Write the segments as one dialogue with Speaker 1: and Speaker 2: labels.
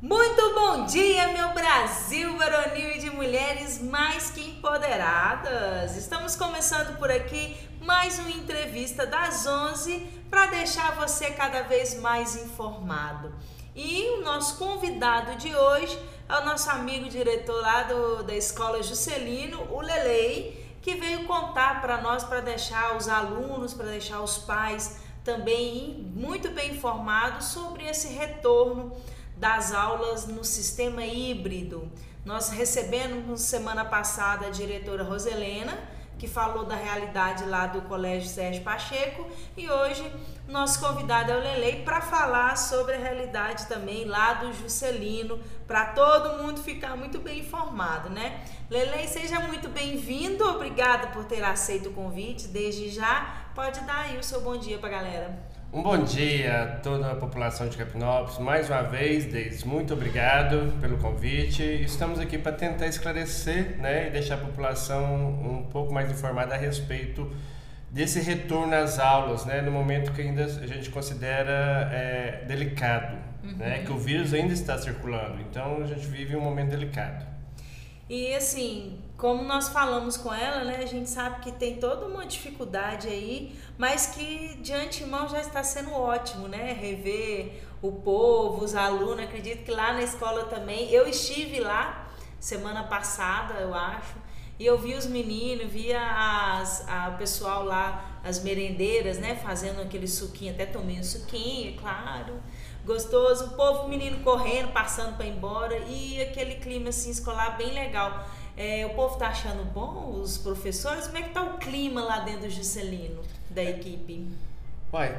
Speaker 1: Muito bom dia, meu Brasil varonil e de mulheres mais que empoderadas. Estamos começando por aqui mais uma entrevista das 11 para deixar você cada vez mais informado. E o nosso convidado de hoje é o nosso amigo diretor lá do, da Escola Juscelino, o Lelei, que veio contar para nós, para deixar os alunos, para deixar os pais também muito bem informados sobre esse retorno das aulas no sistema híbrido. Nós recebemos semana passada a diretora Roselena, que falou da realidade lá do Colégio Sérgio Pacheco, e hoje nosso convidado é o Lelei para falar sobre a realidade também lá do Juscelino, para todo mundo ficar muito bem informado, né? Lelei, seja muito bem-vindo, obrigada por ter aceito o convite desde já. Pode dar aí o seu bom dia para a galera.
Speaker 2: Um bom dia a toda a população de Capinópolis. Mais uma vez, Deis, muito obrigado pelo convite. Estamos aqui para tentar esclarecer né, e deixar a população um pouco mais informada a respeito desse retorno às aulas, né, no momento que ainda a gente considera é, delicado, uhum. né, que o vírus ainda está circulando. Então a gente vive um momento delicado.
Speaker 1: E assim, como nós falamos com ela, né, a gente sabe que tem toda uma dificuldade aí, mas que de antemão já está sendo ótimo, né? Rever o povo, os alunos, acredito que lá na escola também. Eu estive lá semana passada, eu acho, e eu vi os meninos, via as, a, o pessoal lá, as merendeiras, né, fazendo aquele suquinho, até tomei um suquinho, é claro gostoso, o povo, o menino correndo, passando para embora e aquele clima assim escolar bem legal. É, o povo tá achando bom, os professores? Como é que tá o clima lá dentro do Juscelino, da equipe?
Speaker 2: Uai,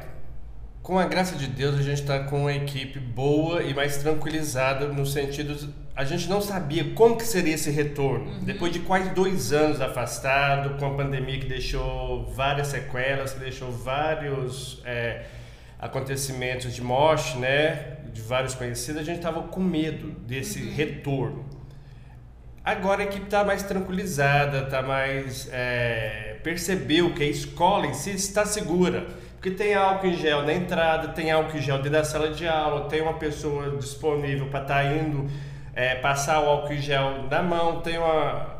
Speaker 2: com a graça de Deus, a gente está com uma equipe boa e mais tranquilizada no sentido. A gente não sabia como que seria esse retorno. Uhum. Depois de quase dois anos afastado, com a pandemia que deixou várias sequelas, que deixou vários. É, acontecimentos de morte, né, de vários conhecidos, a gente estava com medo desse uhum. retorno. Agora a equipe está mais tranquilizada, está mais é, percebeu que a escola em si está segura, porque tem álcool em gel na entrada, tem álcool em gel dentro da sala de aula, tem uma pessoa disponível para estar tá indo é, passar o álcool em gel na mão, tem uma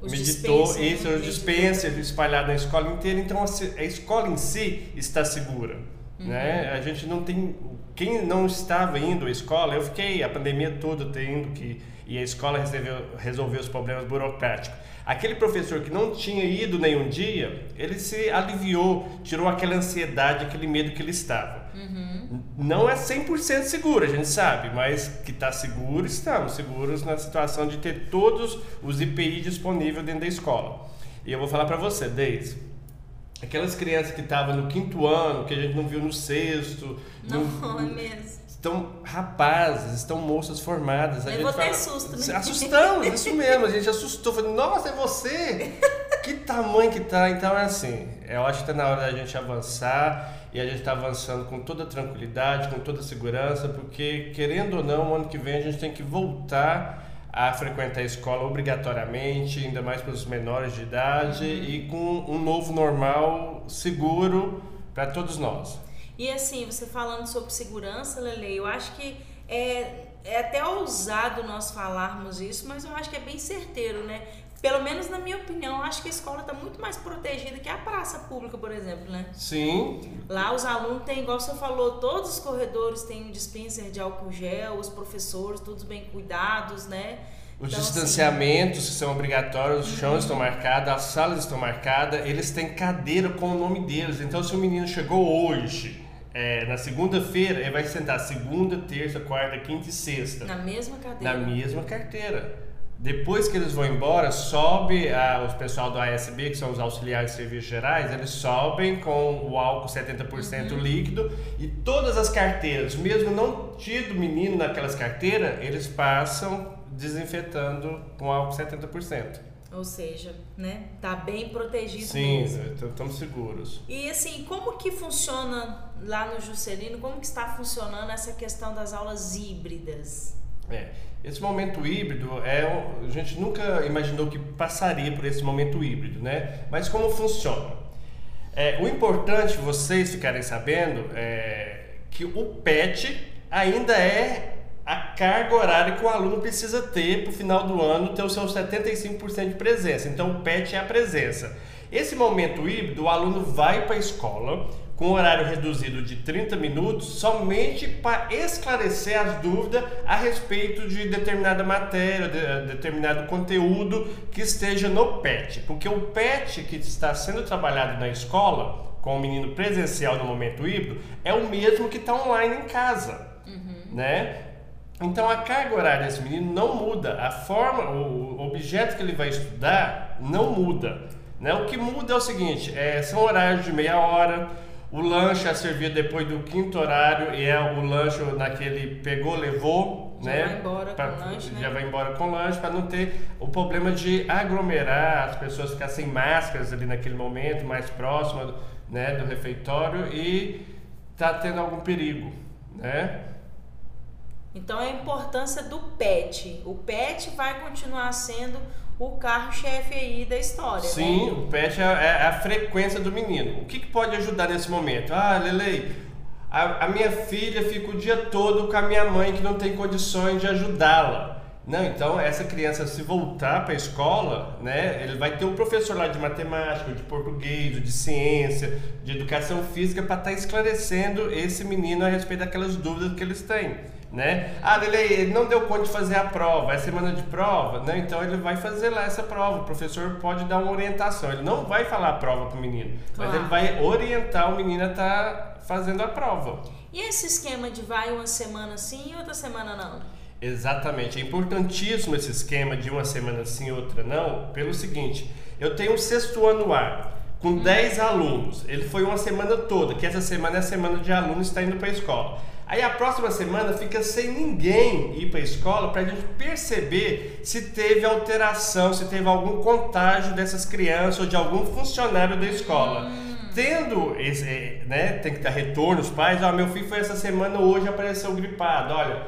Speaker 2: os meditor, esse é o dispenser espalhado na escola inteira, então a escola em si está segura. Né? Uhum. Né? A gente não tem. Quem não estava indo à escola, eu fiquei a pandemia toda tendo que. E a escola resolveu, resolveu os problemas burocráticos. Aquele professor que não tinha ido nenhum dia, ele se aliviou, tirou aquela ansiedade, aquele medo que ele estava. Uhum. Não é 100% seguro, a gente sabe, mas que está seguro, estamos seguros na situação de ter todos os IPI disponíveis dentro da escola. E eu vou falar para você, Deise, aquelas crianças que estavam no quinto ano, que a gente não viu no sexto.
Speaker 1: Não, no, é mesmo.
Speaker 2: Estão rapazes, estão moças formadas.
Speaker 1: A Eu gente vou fala, ter susto, né?
Speaker 2: Assustamos, isso mesmo. A gente assustou. Falei, nossa, é você? que tamanho que tá? Então é assim, eu acho que está na hora da gente avançar e a gente está avançando com toda tranquilidade, com toda segurança, porque querendo ou não, o ano que vem a gente tem que voltar a frequentar a escola obrigatoriamente, ainda mais para os menores de idade, uhum. e com um novo normal seguro para todos nós.
Speaker 1: E assim, você falando sobre segurança, Lele, eu acho que é, é até ousado nós falarmos isso, mas eu acho que é bem certeiro, né? pelo menos na minha opinião, acho que a escola está muito mais protegida que a praça pública, por exemplo, né?
Speaker 2: Sim.
Speaker 1: Lá os alunos têm, igual você falou, todos os corredores têm um dispenser de álcool gel, os professores, todos bem cuidados, né?
Speaker 2: Os então, assim, distanciamentos assim, são obrigatórios, os chãos uhum. estão marcados, as salas estão marcadas, eles têm cadeira com o nome deles. Então, se o menino chegou hoje, é, na segunda-feira, ele vai sentar segunda, terça, quarta, quinta e sexta.
Speaker 1: Na mesma cadeira.
Speaker 2: Na mesma carteira. Depois que eles vão embora, sobe a, o pessoal do ASB, que são os auxiliares de serviços gerais, eles sobem com o álcool 70% uhum. líquido e todas as carteiras, mesmo não tido menino naquelas carteiras, eles passam desinfetando com álcool 70%.
Speaker 1: Ou seja, né? Tá bem protegido
Speaker 2: Sim, estamos seguros.
Speaker 1: E assim, como que funciona lá no Juscelino? Como que está funcionando essa questão das aulas híbridas?
Speaker 2: É, esse momento híbrido é a gente nunca imaginou que passaria por esse momento híbrido, né? Mas como funciona? É, o importante vocês ficarem sabendo é que o PET ainda é a carga horária que o aluno precisa ter para o final do ano ter o seu 75% de presença. Então, o PET é a presença. Esse momento híbrido, o aluno vai para a escola com horário reduzido de 30 minutos somente para esclarecer as dúvidas a respeito de determinada matéria, de, eh, determinado conteúdo que esteja no PET. Porque o PET que está sendo trabalhado na escola, com o menino presencial no momento híbrido, é o mesmo que está online em casa. Uhum. Né? Então a carga horária desse menino não muda, a forma, o objeto que ele vai estudar não muda. Né? O que muda é o seguinte: é, são horários de meia hora, o lanche é servido depois do quinto horário e é o lanche naquele pegou, levou,
Speaker 1: já
Speaker 2: né?
Speaker 1: Vai embora pra, com lanche,
Speaker 2: já
Speaker 1: né?
Speaker 2: vai embora com lanche para não ter o problema de aglomerar, as pessoas ficar sem máscaras ali naquele momento, mais próximo né, do refeitório e tá tendo algum perigo, né?
Speaker 1: Então a importância do PET. O PET vai continuar sendo o carro-chefe aí da história.
Speaker 2: Sim,
Speaker 1: né?
Speaker 2: o PET é, é, a frequência do menino. O que, que pode ajudar nesse momento? Ah, Lele, a, a, minha filha fica o dia todo com a minha mãe que não tem condições de ajudá-la. Não, então essa criança se voltar para a escola, né, ele vai ter um professor lá de matemática, de português, de ciência, de educação física para estar tá esclarecendo esse menino a respeito daquelas dúvidas que eles têm né? Ah, ele, ele não deu conta de fazer a prova, é semana de prova, né? Então ele vai fazer lá essa prova. O professor pode dar uma orientação. Ele não vai falar a prova para o menino, claro. mas ele vai orientar o menino a estar tá fazendo a prova.
Speaker 1: E esse esquema de vai uma semana sim e outra semana não?
Speaker 2: Exatamente. É importantíssimo esse esquema de uma semana sim e outra não, pelo seguinte: eu tenho um sexto ano A com 10 hum. alunos. Ele foi uma semana toda, que essa semana é a semana de alunos está indo para a escola. Aí a próxima semana fica sem ninguém ir para a escola para a gente perceber se teve alteração, se teve algum contágio dessas crianças ou de algum funcionário da escola. Hum. Tendo esse, é, né, tem que dar retorno os pais, ó, meu filho foi essa semana, hoje apareceu gripado, olha,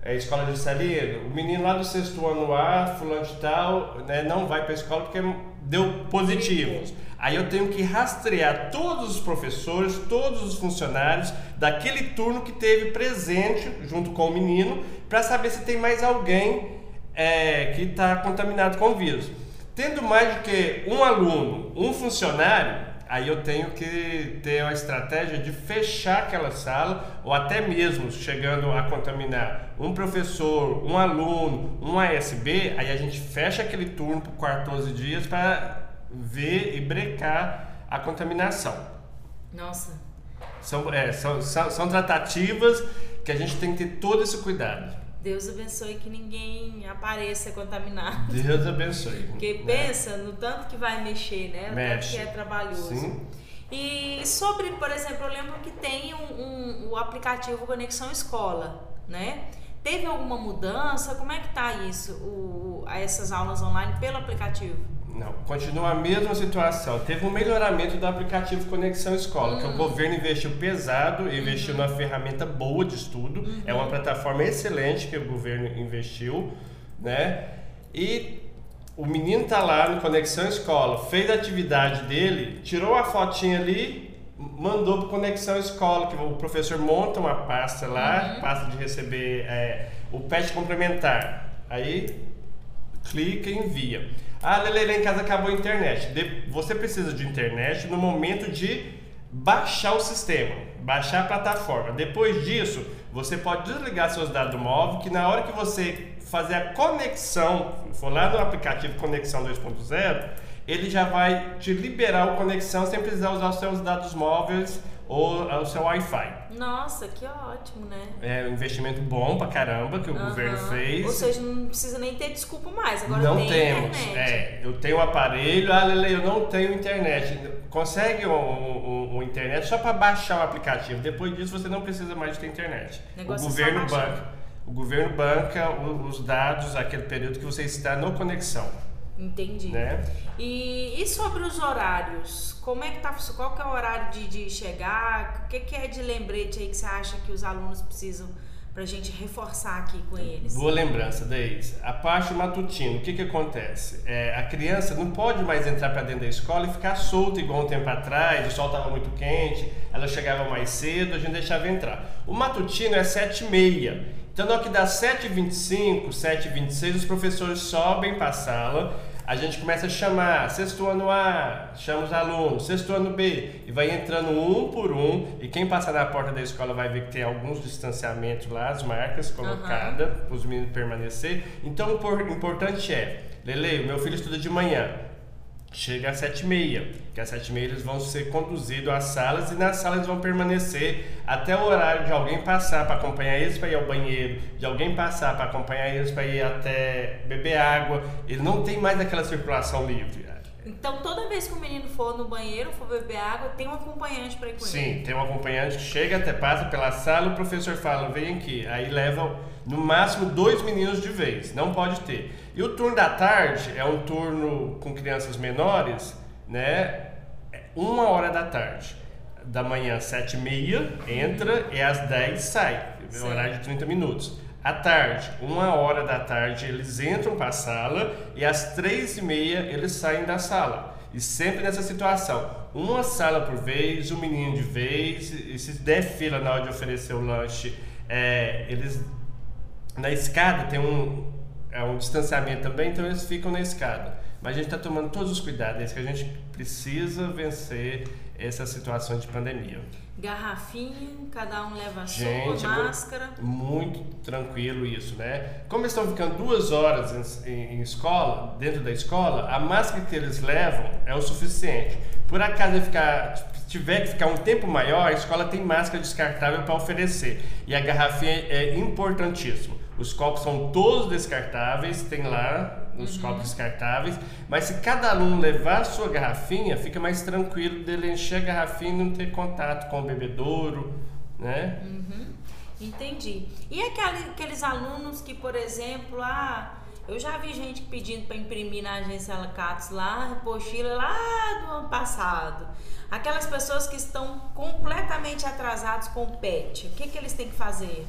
Speaker 2: é escola de Salino, o menino lá do sexto ano A, fulano de tal, né, não vai para a escola porque deu positivo. Aí eu tenho que rastrear todos os professores, todos os funcionários daquele turno que teve presente junto com o menino, para saber se tem mais alguém é, que está contaminado com o vírus. Tendo mais do que um aluno, um funcionário, aí eu tenho que ter uma estratégia de fechar aquela sala, ou até mesmo chegando a contaminar um professor, um aluno, um ASB, aí a gente fecha aquele turno por 14 dias para ver e brecar a contaminação.
Speaker 1: Nossa.
Speaker 2: São, é, são, são, são tratativas que a gente tem que ter todo esse cuidado.
Speaker 1: Deus abençoe que ninguém apareça contaminado.
Speaker 2: Deus abençoe.
Speaker 1: Porque né? pensa no tanto que vai mexer, né? O
Speaker 2: Mexe.
Speaker 1: tanto que é trabalhoso.
Speaker 2: Sim.
Speaker 1: E sobre, por exemplo, eu lembro que tem um, um, o aplicativo Conexão Escola, né? Teve alguma mudança? Como é que tá isso, o, essas aulas online pelo aplicativo?
Speaker 2: Não, continua a mesma situação. Teve um melhoramento do aplicativo Conexão Escola, que o hum. governo investiu pesado, investiu uhum. numa ferramenta boa de estudo. Uhum. É uma plataforma excelente que o governo investiu, né? E o menino tá lá no Conexão Escola, fez a atividade dele, tirou a fotinha ali, mandou para Conexão Escola, que o professor monta uma pasta lá, uhum. pasta de receber é, o PET complementar. Aí clica e envia. Ah, Lele, lá em casa acabou a internet. Você precisa de internet no momento de baixar o sistema, baixar a plataforma. Depois disso, você pode desligar seus dados móveis, que na hora que você fazer a conexão, for lá no aplicativo Conexão 2.0, ele já vai te liberar a conexão sem precisar usar os seus dados móveis ou o seu Wi-Fi.
Speaker 1: Nossa, que ótimo, né?
Speaker 2: É um investimento bom pra caramba que o uhum. governo fez.
Speaker 1: Ou seja, não precisa nem ter desculpa mais. Agora
Speaker 2: não
Speaker 1: tem
Speaker 2: temos.
Speaker 1: Internet.
Speaker 2: É, eu tenho um aparelho, ah, Lele, eu não tenho internet. Consegue um, um, um internet só para baixar o aplicativo. Depois disso, você não precisa mais de ter internet.
Speaker 1: Negócio
Speaker 2: o governo banca. O governo banca os dados aquele período que você está no conexão.
Speaker 1: Entendi.
Speaker 2: Né?
Speaker 1: E, e sobre os horários? Como é que tá? Qual que é o horário de, de chegar? O que, que é de lembrete aí que você acha que os alunos precisam para a gente reforçar aqui com eles?
Speaker 2: Boa lembrança, Deise. A parte matutina, o que, que acontece? É, a criança não pode mais entrar para dentro da escola e ficar solta igual um tempo atrás, o sol estava muito quente, ela chegava mais cedo, a gente deixava entrar. O matutino é sete e meia. Então, na hora que dá 7h25, 7h26, os professores sobem para a sala, a gente começa a chamar sexto ano A, chama os alunos, sexto ano B, e vai entrando um por um, e quem passar na porta da escola vai ver que tem alguns distanciamentos lá, as marcas colocadas, uhum. para os meninos permanecer. Então, o importante é, Lele, meu filho estuda de manhã, chega às sete e meia, que às sete e meia eles vão ser conduzidos às salas e nas salas vão permanecer até o horário de alguém passar para acompanhar eles para ir ao banheiro, de alguém passar para acompanhar eles para ir até beber água. Ele não tem mais aquela circulação livre.
Speaker 1: Então, toda vez que o menino for no banheiro, for beber água, tem um acompanhante para ir com
Speaker 2: Sim,
Speaker 1: ele?
Speaker 2: Sim, tem um acompanhante que chega até, passa pela sala, o professor fala, vem aqui. Aí leva no máximo dois meninos de vez, não pode ter. E o turno da tarde é um turno com crianças menores, né? É uma hora da tarde. Da manhã, sete e meia, entra e às dez sai. Sim. Horário de 30 minutos. À tarde, uma hora da tarde, eles entram para a sala e às três e meia eles saem da sala. E sempre nessa situação, uma sala por vez, um menino de vez, e se der fila na hora de oferecer o lanche, é, eles na escada tem um, é um distanciamento também, então eles ficam na escada. Mas a gente está tomando todos os cuidados, é isso que a gente precisa vencer essa situação de pandemia.
Speaker 1: Garrafinha, cada um leva a gente, sua é máscara.
Speaker 2: Muito tranquilo isso, né? Como eles estão ficando duas horas em, em, escola, dentro da escola, a máscara que eles levam é o suficiente. Por acaso ficar, tiver que ficar um tempo maior, a escola tem máscara descartável para oferecer. E a garrafinha é importantíssimo. Os copos são todos descartáveis, tem lá os uhum. copos descartáveis, mas se cada aluno levar a sua garrafinha, fica mais tranquilo dele encher a garrafinha e não ter contato com o bebedouro, né?
Speaker 1: Uhum. Entendi. E aquele, aqueles alunos que, por exemplo, ah, eu já vi gente pedindo para imprimir na agência Alacates lá, apostila lá do ano passado. Aquelas pessoas que estão completamente atrasados com o PET, o que, que eles têm que fazer?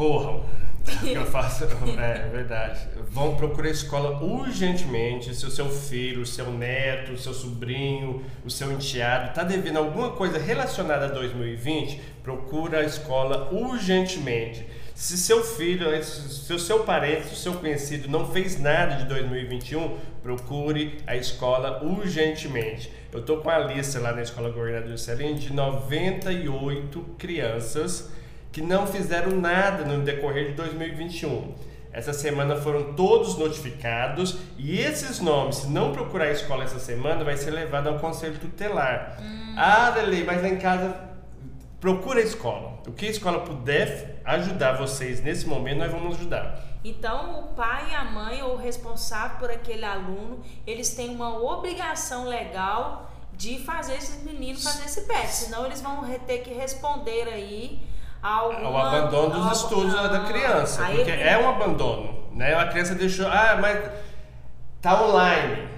Speaker 2: Corram. eu faço, é, verdade. Vão procurar escola urgentemente. Se o seu filho, o seu neto, o seu sobrinho, o seu enteado está devendo alguma coisa relacionada a 2020, procura a escola urgentemente. Se seu filho, se o seu parente, se o seu conhecido não fez nada de 2021, procure a escola urgentemente. Eu estou com a lista lá na Escola Governador Celim de 98 crianças que não fizeram nada no decorrer de 2021. Essa semana foram todos notificados e esses nomes, se não procurar a escola essa semana, vai ser levado ao conselho tutelar. Hum. Ah, Dele, mas lá em casa procura a escola. O que a escola puder ajudar vocês nesse momento, nós vamos ajudar.
Speaker 1: Então, o pai, a mãe ou o responsável por aquele aluno, eles têm uma obrigação legal de fazer esses meninos fazer esse PET, senão eles vão ter que responder aí alguma,
Speaker 2: o abandono dos estudos da criança, porque é um abandono, né? A criança deixou, ah, mas tá online.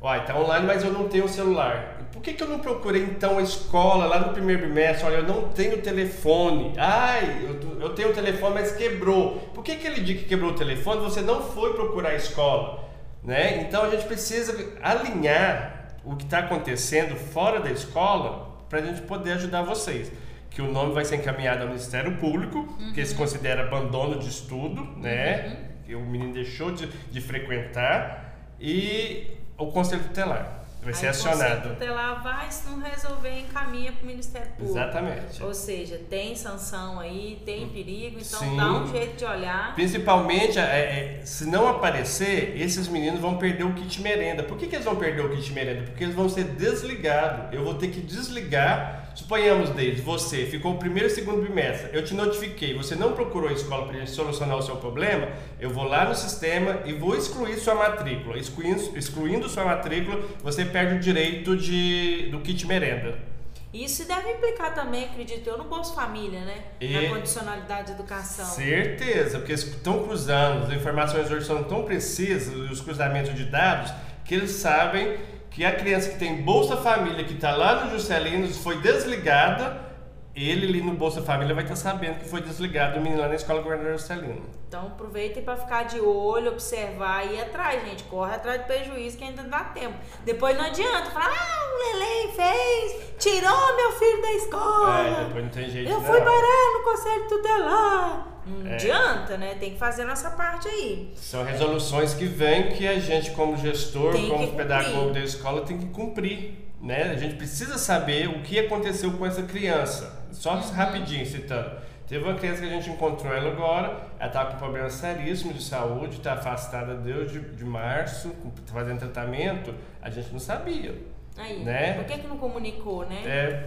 Speaker 2: Uai, tá online, mas eu não tenho celular. Por que, que eu não procurei então a escola lá no primeiro bimestre? Olha, eu não tenho telefone. Ai, eu, eu tenho telefone, mas quebrou. Por que aquele dia que quebrou o telefone você não foi procurar a escola? Né? Então a gente precisa alinhar o que está acontecendo fora da escola para a gente poder ajudar vocês que o nome vai ser encaminhado ao Ministério Público, uhum. que se considera abandono de estudo, né? Uhum. Que o menino deixou de, de frequentar, e o Conselho Tutelar. Vai ser acionado. O
Speaker 1: Conselho Tutelar vai, se não resolver, encaminha para o Ministério Público.
Speaker 2: Exatamente.
Speaker 1: Ou seja, tem sanção aí, tem perigo, então Sim. dá um jeito de olhar.
Speaker 2: Principalmente, é, é, se não aparecer, esses meninos vão perder o kit merenda. Por que, que eles vão perder o kit merenda? Porque eles vão ser desligados. Eu vou ter que desligar Suponhamos, David, você ficou o primeiro e segundo bimestre, eu te notifiquei, você não procurou a escola para solucionar o seu problema, eu vou lá no sistema e vou excluir sua matrícula. Excluindo, excluindo sua matrícula, você perde o direito de, do kit merenda.
Speaker 1: Isso deve implicar também, acredito eu, no Bolsa Família, né? E Na condicionalidade de educação.
Speaker 2: Certeza, porque eles estão cruzando, as informações hoje são tão precisas, os cruzamentos de dados, que eles sabem que a criança que tem Bolsa Família, que está lá no Juscelino, foi desligada, ele ali no Bolsa Família vai estar tá sabendo que foi desligado o menino lá na escola governador Juscelino.
Speaker 1: Então aproveitem para ficar de olho, observar e ir atrás, gente. Corre atrás do prejuízo que ainda dá tempo. Depois não adianta falar, ah, o Lelém fez, tirou meu filho da escola.
Speaker 2: É, depois não tem jeito.
Speaker 1: Eu não. fui parar no conselho tutelar. Não
Speaker 2: É.
Speaker 1: adianta, né? Tem que fazer a nossa parte aí.
Speaker 2: São resoluções que vêm que a gente, como gestor,
Speaker 1: Tem
Speaker 2: como pedagogo da escola, tem que cumprir. Né? A gente precisa saber o que aconteceu com essa criança. Só
Speaker 1: Uhum.
Speaker 2: rapidinho citando. Teve uma criança que a gente encontrou ela agora, ela estava com um problema seríssimo de saúde, está afastada desde de março, com- fazendo tratamento, a gente não sabia.
Speaker 1: Aí,
Speaker 2: Né?
Speaker 1: por que, que não comunicou, né?
Speaker 2: É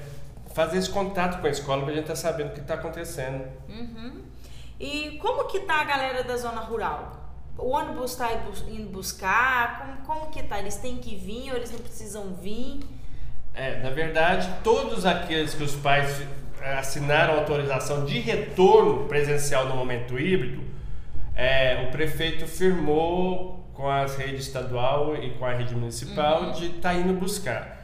Speaker 2: fazer esse contato com a escola para a gente estar sabendo o que está acontecendo.
Speaker 1: Uhum. E como que tá a galera da zona rural? O ônibus está indo buscar? Como, como que tá? Eles têm que vir ou eles não precisam vir?
Speaker 2: É, na verdade, todos aqueles que os pais eh, assinaram autorização de retorno presencial no momento híbrido, é, o prefeito firmou com a rede estadual e com a rede municipal de estar indo buscar.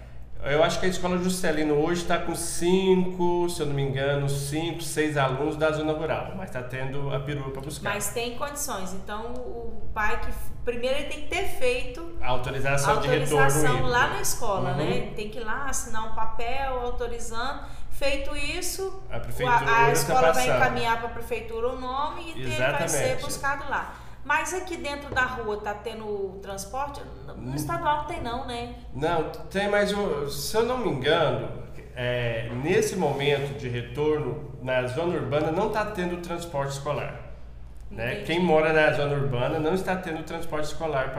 Speaker 2: Eu acho que a escola Juscelino hoje está com cinco, se eu não me engano, cinco, seis alunos da zona rural, mas está tendo a perua para buscar.
Speaker 1: Mas tem condições. Então o pai que primeiro ele tem que ter feito
Speaker 2: a autorização,
Speaker 1: a
Speaker 2: de retorno
Speaker 1: autorização lá na escola,
Speaker 2: Uhum.
Speaker 1: né? Tem que ir lá assinar um papel autorizando. Feito isso,
Speaker 2: A
Speaker 1: a,
Speaker 2: está
Speaker 1: escola vai
Speaker 2: passando.
Speaker 1: encaminhar para a prefeitura o nome e ele vai ser buscado lá. Mas aqui dentro da rua tá tendo transporte? No estadual não tem não, né?
Speaker 2: Não, tem mais um. Se eu não me engano, é, nesse momento de retorno na zona urbana não está tendo transporte escolar. Né? Quem mora na zona urbana não está tendo transporte escolar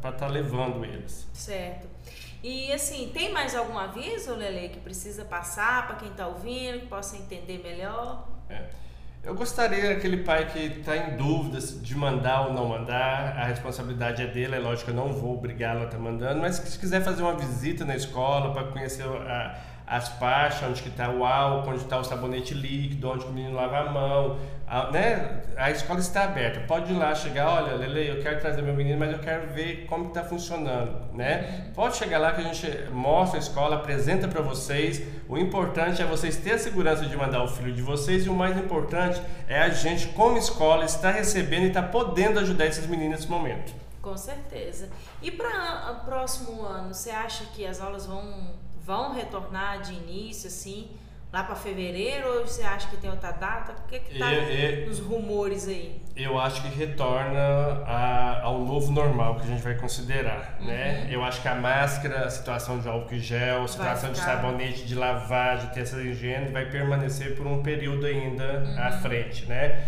Speaker 2: para estar levando eles.
Speaker 1: Certo. E assim, tem mais algum aviso, Lele, que precisa passar para quem está ouvindo, que possa entender melhor?
Speaker 2: É. Eu gostaria aquele pai que está em dúvidas de mandar ou não mandar, a responsabilidade é dele, é lógico eu não vou obrigá-lo a estar mandando, mas se quiser fazer uma visita na escola para conhecer a- as pastas, onde que está o álcool, onde está o sabonete líquido, onde o menino lava a mão, a, né? a escola está aberta, pode ir lá, chegar, olha Lele, eu quero trazer meu menino, mas eu quero ver como está funcionando, né? Pode chegar lá que a gente mostra a escola, apresenta para vocês, o importante é vocês terem a segurança de mandar o filho de vocês e o mais importante é a gente, como escola, estar recebendo e estar podendo ajudar esses meninos nesse momento.
Speaker 1: Com certeza. E para o próximo ano, você acha que as aulas vão, vão retornar de início, assim, lá para fevereiro, ou você acha que tem outra data? O que que tá
Speaker 2: E-
Speaker 1: nos rumores aí?
Speaker 2: Eu acho que retorna a- ao novo normal que a gente vai considerar, né? Eu acho que a máscara, a situação de álcool gel, a situação de sabonete, de lavar, de ter essa higiene, vai permanecer por um período ainda à frente, né?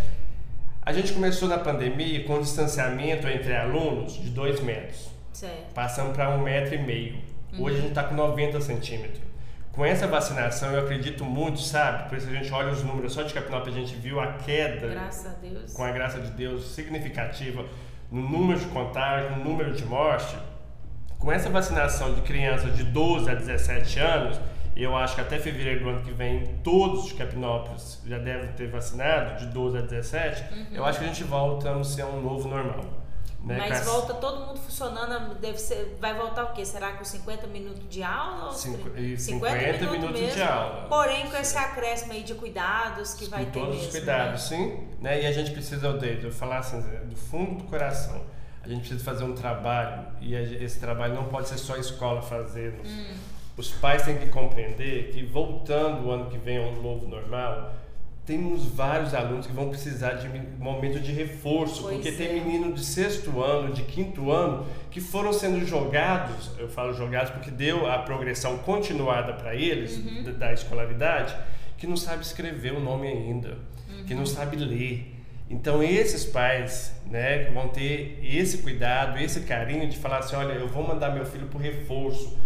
Speaker 2: A gente começou na pandemia com um distanciamento entre alunos de dois metros.
Speaker 1: Certo.
Speaker 2: passamos para um metro e meio. Hoje a gente está com 90 centímetros. Com essa vacinação, eu acredito muito, sabe? Por isso a gente olha os números só de Capinópolis, a gente viu a queda,
Speaker 1: Graças a Deus.
Speaker 2: com a graça de Deus, significativa no número de contágio, no número de morte. Com essa vacinação de crianças de 12 a 17 anos, eu acho que até fevereiro do ano que vem, todos de Capinópolis já devem ter vacinado, de 12 a 17. Eu acho que a gente volta a ser um novo normal. Né?
Speaker 1: Mas
Speaker 2: a-
Speaker 1: volta todo mundo funcionando, deve ser, vai voltar o quê? Será que com 50 minutos de aula? Tri-
Speaker 2: e 50 minutos de aula.
Speaker 1: Porém, com esse acréscimo aí de cuidados que vai
Speaker 2: com
Speaker 1: ter
Speaker 2: todos
Speaker 1: mesmo,
Speaker 2: os cuidados, sim. Né? E a gente precisa, eu falar assim, do fundo do coração, a gente precisa fazer um trabalho e esse trabalho não pode ser só a escola fazendo.
Speaker 1: Hum.
Speaker 2: Os pais têm que compreender que voltando o ano que vem ao novo normal, temos vários alunos que vão precisar de momento de reforço,
Speaker 1: Pois
Speaker 2: porque
Speaker 1: é.
Speaker 2: tem menino de sexto ano, de quinto ano, que foram sendo jogados, eu falo jogados porque deu a progressão continuada para eles,
Speaker 1: Uhum.
Speaker 2: da, da escolaridade, que não sabe escrever o nome ainda, que
Speaker 1: Uhum.
Speaker 2: não sabe ler. Então esses pais, né, que vão ter esse cuidado, esse carinho de falar assim, olha, eu vou mandar meu filho para reforço,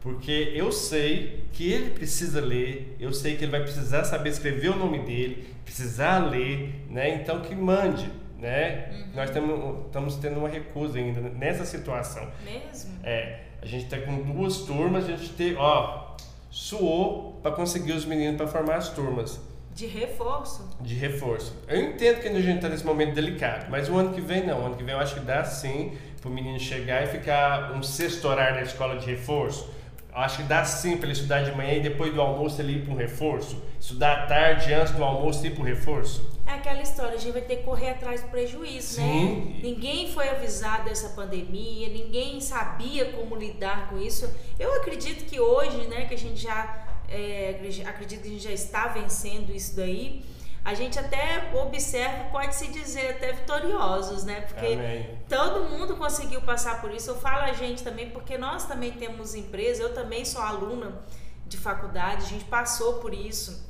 Speaker 2: porque eu sei que ele precisa ler, eu sei que ele vai precisar saber escrever o nome dele, precisar ler, né? Então que mande, né? Nós temos, estamos tendo uma recusa ainda nessa situação.
Speaker 1: Mesmo?
Speaker 2: É, a gente está com duas turmas, a gente tem, ó, suou para conseguir os meninos para formar as turmas
Speaker 1: De reforço?
Speaker 2: de reforço. Eu entendo que a gente está nesse momento delicado, mas o ano que vem não. O ano que vem eu acho que dá sim para o menino chegar e ficar um sexto horário na escola de reforço. Acho que dá sim para ele estudar de manhã e depois do almoço ele ir para um reforço. Estudar à tarde antes do almoço e ir para um reforço.
Speaker 1: É aquela história, a gente vai ter que correr atrás do prejuízo,
Speaker 2: Sim.
Speaker 1: né? Ninguém foi avisado dessa pandemia, ninguém sabia como lidar com isso. Eu acredito que hoje, né, que a gente já é, acredito que a gente já está vencendo isso daí. A gente até observa, pode-se dizer até vitoriosos, né? Porque Amém. todo mundo conseguiu passar por isso. Eu falo a gente também, porque nós também temos empresa, eu também sou aluna de faculdade, a gente passou por isso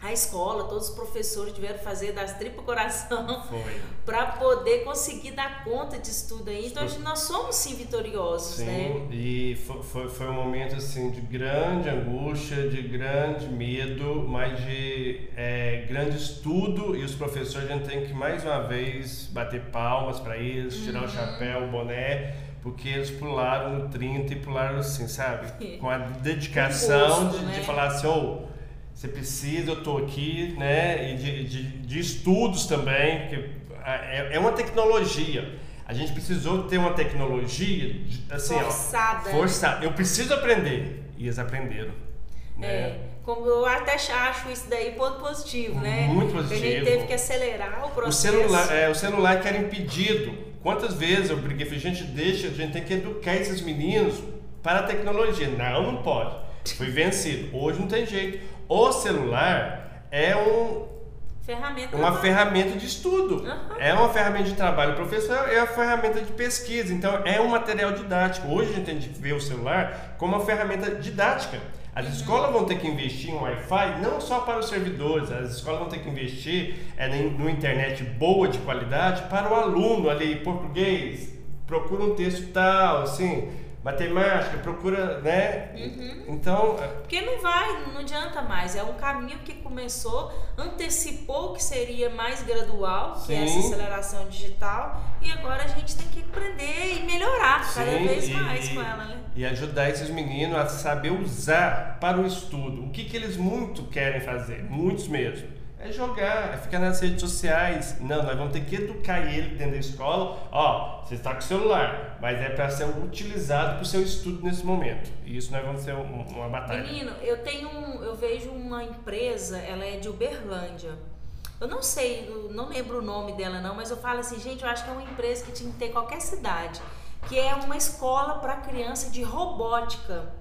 Speaker 1: a escola, todos os professores tiveram que fazer das tripas coração para poder conseguir dar conta disso tudo aí. Então nós somos sim vitoriosos,
Speaker 2: sim,
Speaker 1: né?
Speaker 2: E foi, foi um momento assim de grande angústia, de grande medo, mas de é, grande estudo e os professores a gente tem que mais uma vez bater palmas para eles, tirar uhum. o chapéu, o boné porque eles pularam no 30 e pularam assim, sabe? Com a dedicação de, né? de, falar assim, oh, você precisa, eu estou aqui, né? E de, de, de estudos também, que é, é, uma tecnologia. A gente precisou ter uma tecnologia assim,
Speaker 1: forçada.
Speaker 2: Ó, forçada. Eu preciso aprender. E eles aprenderam. Né?
Speaker 1: É, como eu até acho isso daí ponto positivo, né?
Speaker 2: Muito positivo.
Speaker 1: A gente teve que acelerar o processo.
Speaker 2: O celular, é, o celular que era impedido. Quantas vezes eu briguei, falei, gente, deixa, a gente tem que educar esses meninos para a tecnologia. Não, não pode. Fui vencido. Hoje não tem jeito. O celular é um,
Speaker 1: ferramenta
Speaker 2: uma ferramenta de estudo. Uhum. É uma ferramenta de trabalho. Professor é uma ferramenta de pesquisa. Então, é um material didático. Hoje a gente tem que ver o celular como uma ferramenta didática. As uhum. escolas vão ter que investir em Wi-Fi não só para os servidores, as escolas vão ter que investir é, no internet boa de qualidade para o aluno ali, português, procura um texto tal, assim matemática, procura, né?
Speaker 1: Uhum.
Speaker 2: Então.
Speaker 1: É Porque não vai, não adianta mais. É um caminho que começou, antecipou que seria mais gradual, Sim. que é essa aceleração digital, e agora a gente tem que aprender e melhorar Sim, cada vez mais com ela, né?
Speaker 2: E ajudar esses meninos a saber usar para o estudo. O que, que eles muito querem fazer, muitos mesmo é jogar, é ficar nas redes sociais. Não, nós vamos ter que educar ele dentro da escola. Ó, você está com o celular, mas é para ser utilizado para o seu estudo nesse momento. E isso nós vamos ser uma batalha.
Speaker 1: Menino, eu tenho, um, eu vejo uma empresa, ela é de Uberlândia. Eu não sei, eu não lembro o nome dela não, mas eu falo assim, gente, eu acho que é uma empresa que tinha que ter qualquer cidade, que é uma escola para criança de robótica.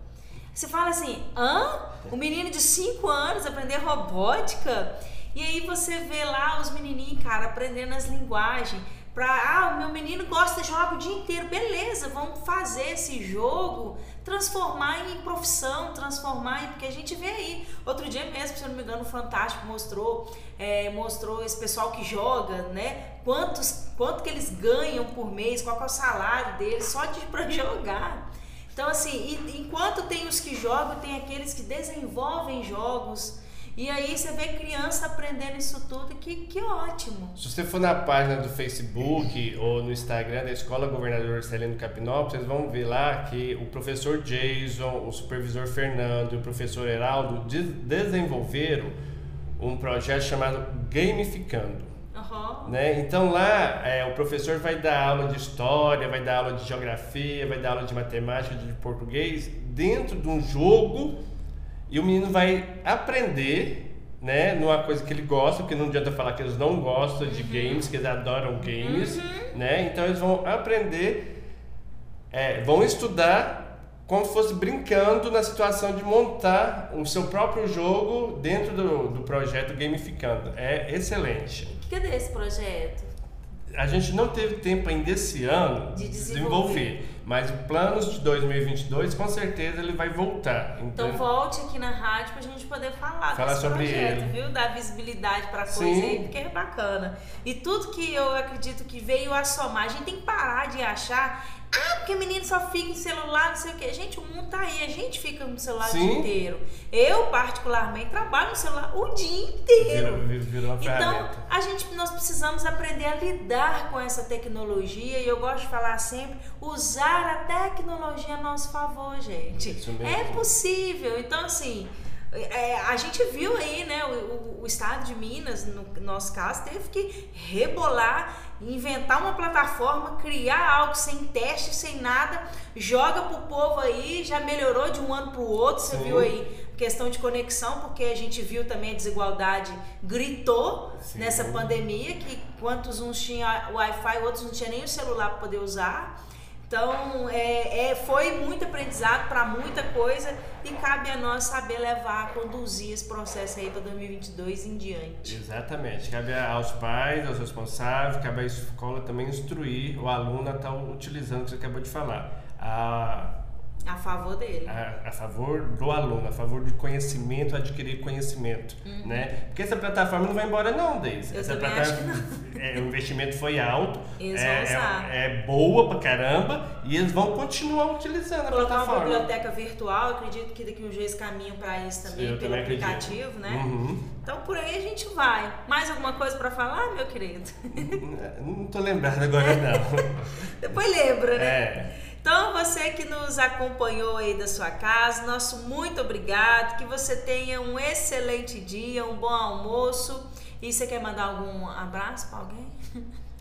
Speaker 1: Você fala assim, hã? O menino de 5 anos aprender robótica? E aí você vê lá os menininhos, cara, aprendendo as linguagens. Pra, ah, o meu menino gosta de jogar o dia inteiro. Beleza, vamos fazer esse jogo, transformar em profissão, transformar em. Porque a gente vê aí. Outro dia mesmo, se eu não me engano, o Fantástico mostrou, é, mostrou esse pessoal que joga, né? Quantos, quanto que eles ganham por mês, qual é o salário deles, só de para jogar. Então, assim, enquanto tem os que jogam, tem aqueles que desenvolvem jogos e aí você vê criança aprendendo isso tudo, que, que ótimo.
Speaker 2: Se você for na página do Facebook ou no Instagram da Escola Governador Celino Capinópolis, vocês vão ver lá que o professor Jason, o supervisor Fernando e o professor Heraldo desenvolveram um projeto chamado Gamificando.
Speaker 1: Uhum.
Speaker 2: Né? Então lá é, o professor vai dar aula de história, vai dar aula de geografia, vai dar aula de matemática, de português, dentro de um jogo e o menino vai aprender, né, numa coisa que ele gosta, porque não adianta falar que eles não gostam de uhum. games, que eles adoram games, uhum. né? Então eles vão aprender, é, vão estudar como se fosse brincando na situação de montar o seu próprio jogo dentro do, do projeto Gamificando. É excelente.
Speaker 1: É desse projeto?
Speaker 2: A gente não teve tempo ainda esse ano
Speaker 1: de desenvolver. desenvolver
Speaker 2: mas o planos de 2022, com certeza, ele vai voltar.
Speaker 1: Então, então volte aqui na rádio para a gente poder falar,
Speaker 2: falar sobre
Speaker 1: projeto,
Speaker 2: ele.
Speaker 1: viu? Dar visibilidade para a coisa aí, porque é bacana. E tudo que eu acredito que veio a somar, a gente tem que parar de achar ah, porque menino só fica em celular, não sei o quê. Gente, o mundo tá aí, a gente fica no celular Sim. o dia inteiro. Eu, particularmente, trabalho no celular o dia inteiro.
Speaker 2: Virou, virou
Speaker 1: então, a gente, nós precisamos aprender a lidar com essa tecnologia e eu gosto de falar sempre, usar a tecnologia a nosso favor, gente. É possível. Então, assim, é, a gente viu aí, né, o, o, estado de Minas, no nosso caso, teve que rebolar, inventar uma plataforma, criar algo sem teste, sem nada, joga pro povo aí, já melhorou de um ano pro outro, você Sim. viu aí questão de conexão, porque a gente viu também a desigualdade gritou Sim. nessa pandemia, que quantos uns tinham Wi-Fi, outros não tinham nem o celular para poder usar. Então, é, é, foi muito aprendizado para muita coisa e cabe a nós saber levar, conduzir esse processo aí para 2022 em diante.
Speaker 2: Exatamente. Cabe aos pais, aos responsáveis, cabe à escola também instruir o aluno a estar utilizando o que você acabou de falar. A
Speaker 1: a favor dele.
Speaker 2: A, a, favor do aluno, a favor de conhecimento, adquirir conhecimento, uhum. né? Porque essa plataforma não vai embora não, Deise.
Speaker 1: Eu
Speaker 2: essa
Speaker 1: plataforma,
Speaker 2: é, o investimento foi alto,
Speaker 1: eles
Speaker 2: é,
Speaker 1: vão usar.
Speaker 2: É, é, boa pra caramba e eles vão continuar utilizando
Speaker 1: Colocar
Speaker 2: a plataforma.
Speaker 1: uma biblioteca virtual, acredito que daqui uns dias caminham para isso também,
Speaker 2: Eu
Speaker 1: pelo
Speaker 2: também
Speaker 1: aplicativo,
Speaker 2: acredito.
Speaker 1: né?
Speaker 2: Uhum.
Speaker 1: Então por aí a gente vai. Mais alguma coisa para falar, meu querido?
Speaker 2: Não tô lembrado agora não.
Speaker 1: Depois lembra, né?
Speaker 2: É.
Speaker 1: Então, você que nos acompanhou aí da sua casa, nosso muito obrigado. Que você tenha um excelente dia, um bom almoço. E você quer mandar algum abraço para alguém?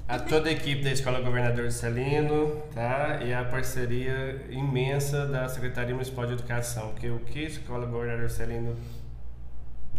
Speaker 2: A toda a equipe da Escola Governador Celino, tá? E a parceria imensa da Secretaria Municipal de Educação, porque o que a Escola Governador Celino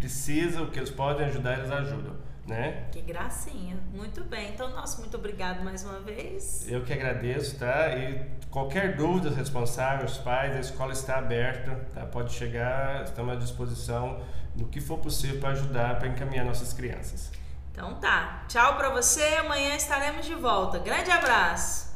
Speaker 2: precisa, o que eles podem ajudar, eles ajudam né?
Speaker 1: Que gracinha. Muito bem. Então, nosso muito obrigado mais uma vez.
Speaker 2: Eu que agradeço, tá? E qualquer dúvida, responsáveis, pais, a escola está aberta, tá? Pode chegar, estamos à disposição do que for possível para ajudar, para encaminhar nossas crianças.
Speaker 1: Então tá. Tchau para você. Amanhã estaremos de volta. Grande abraço.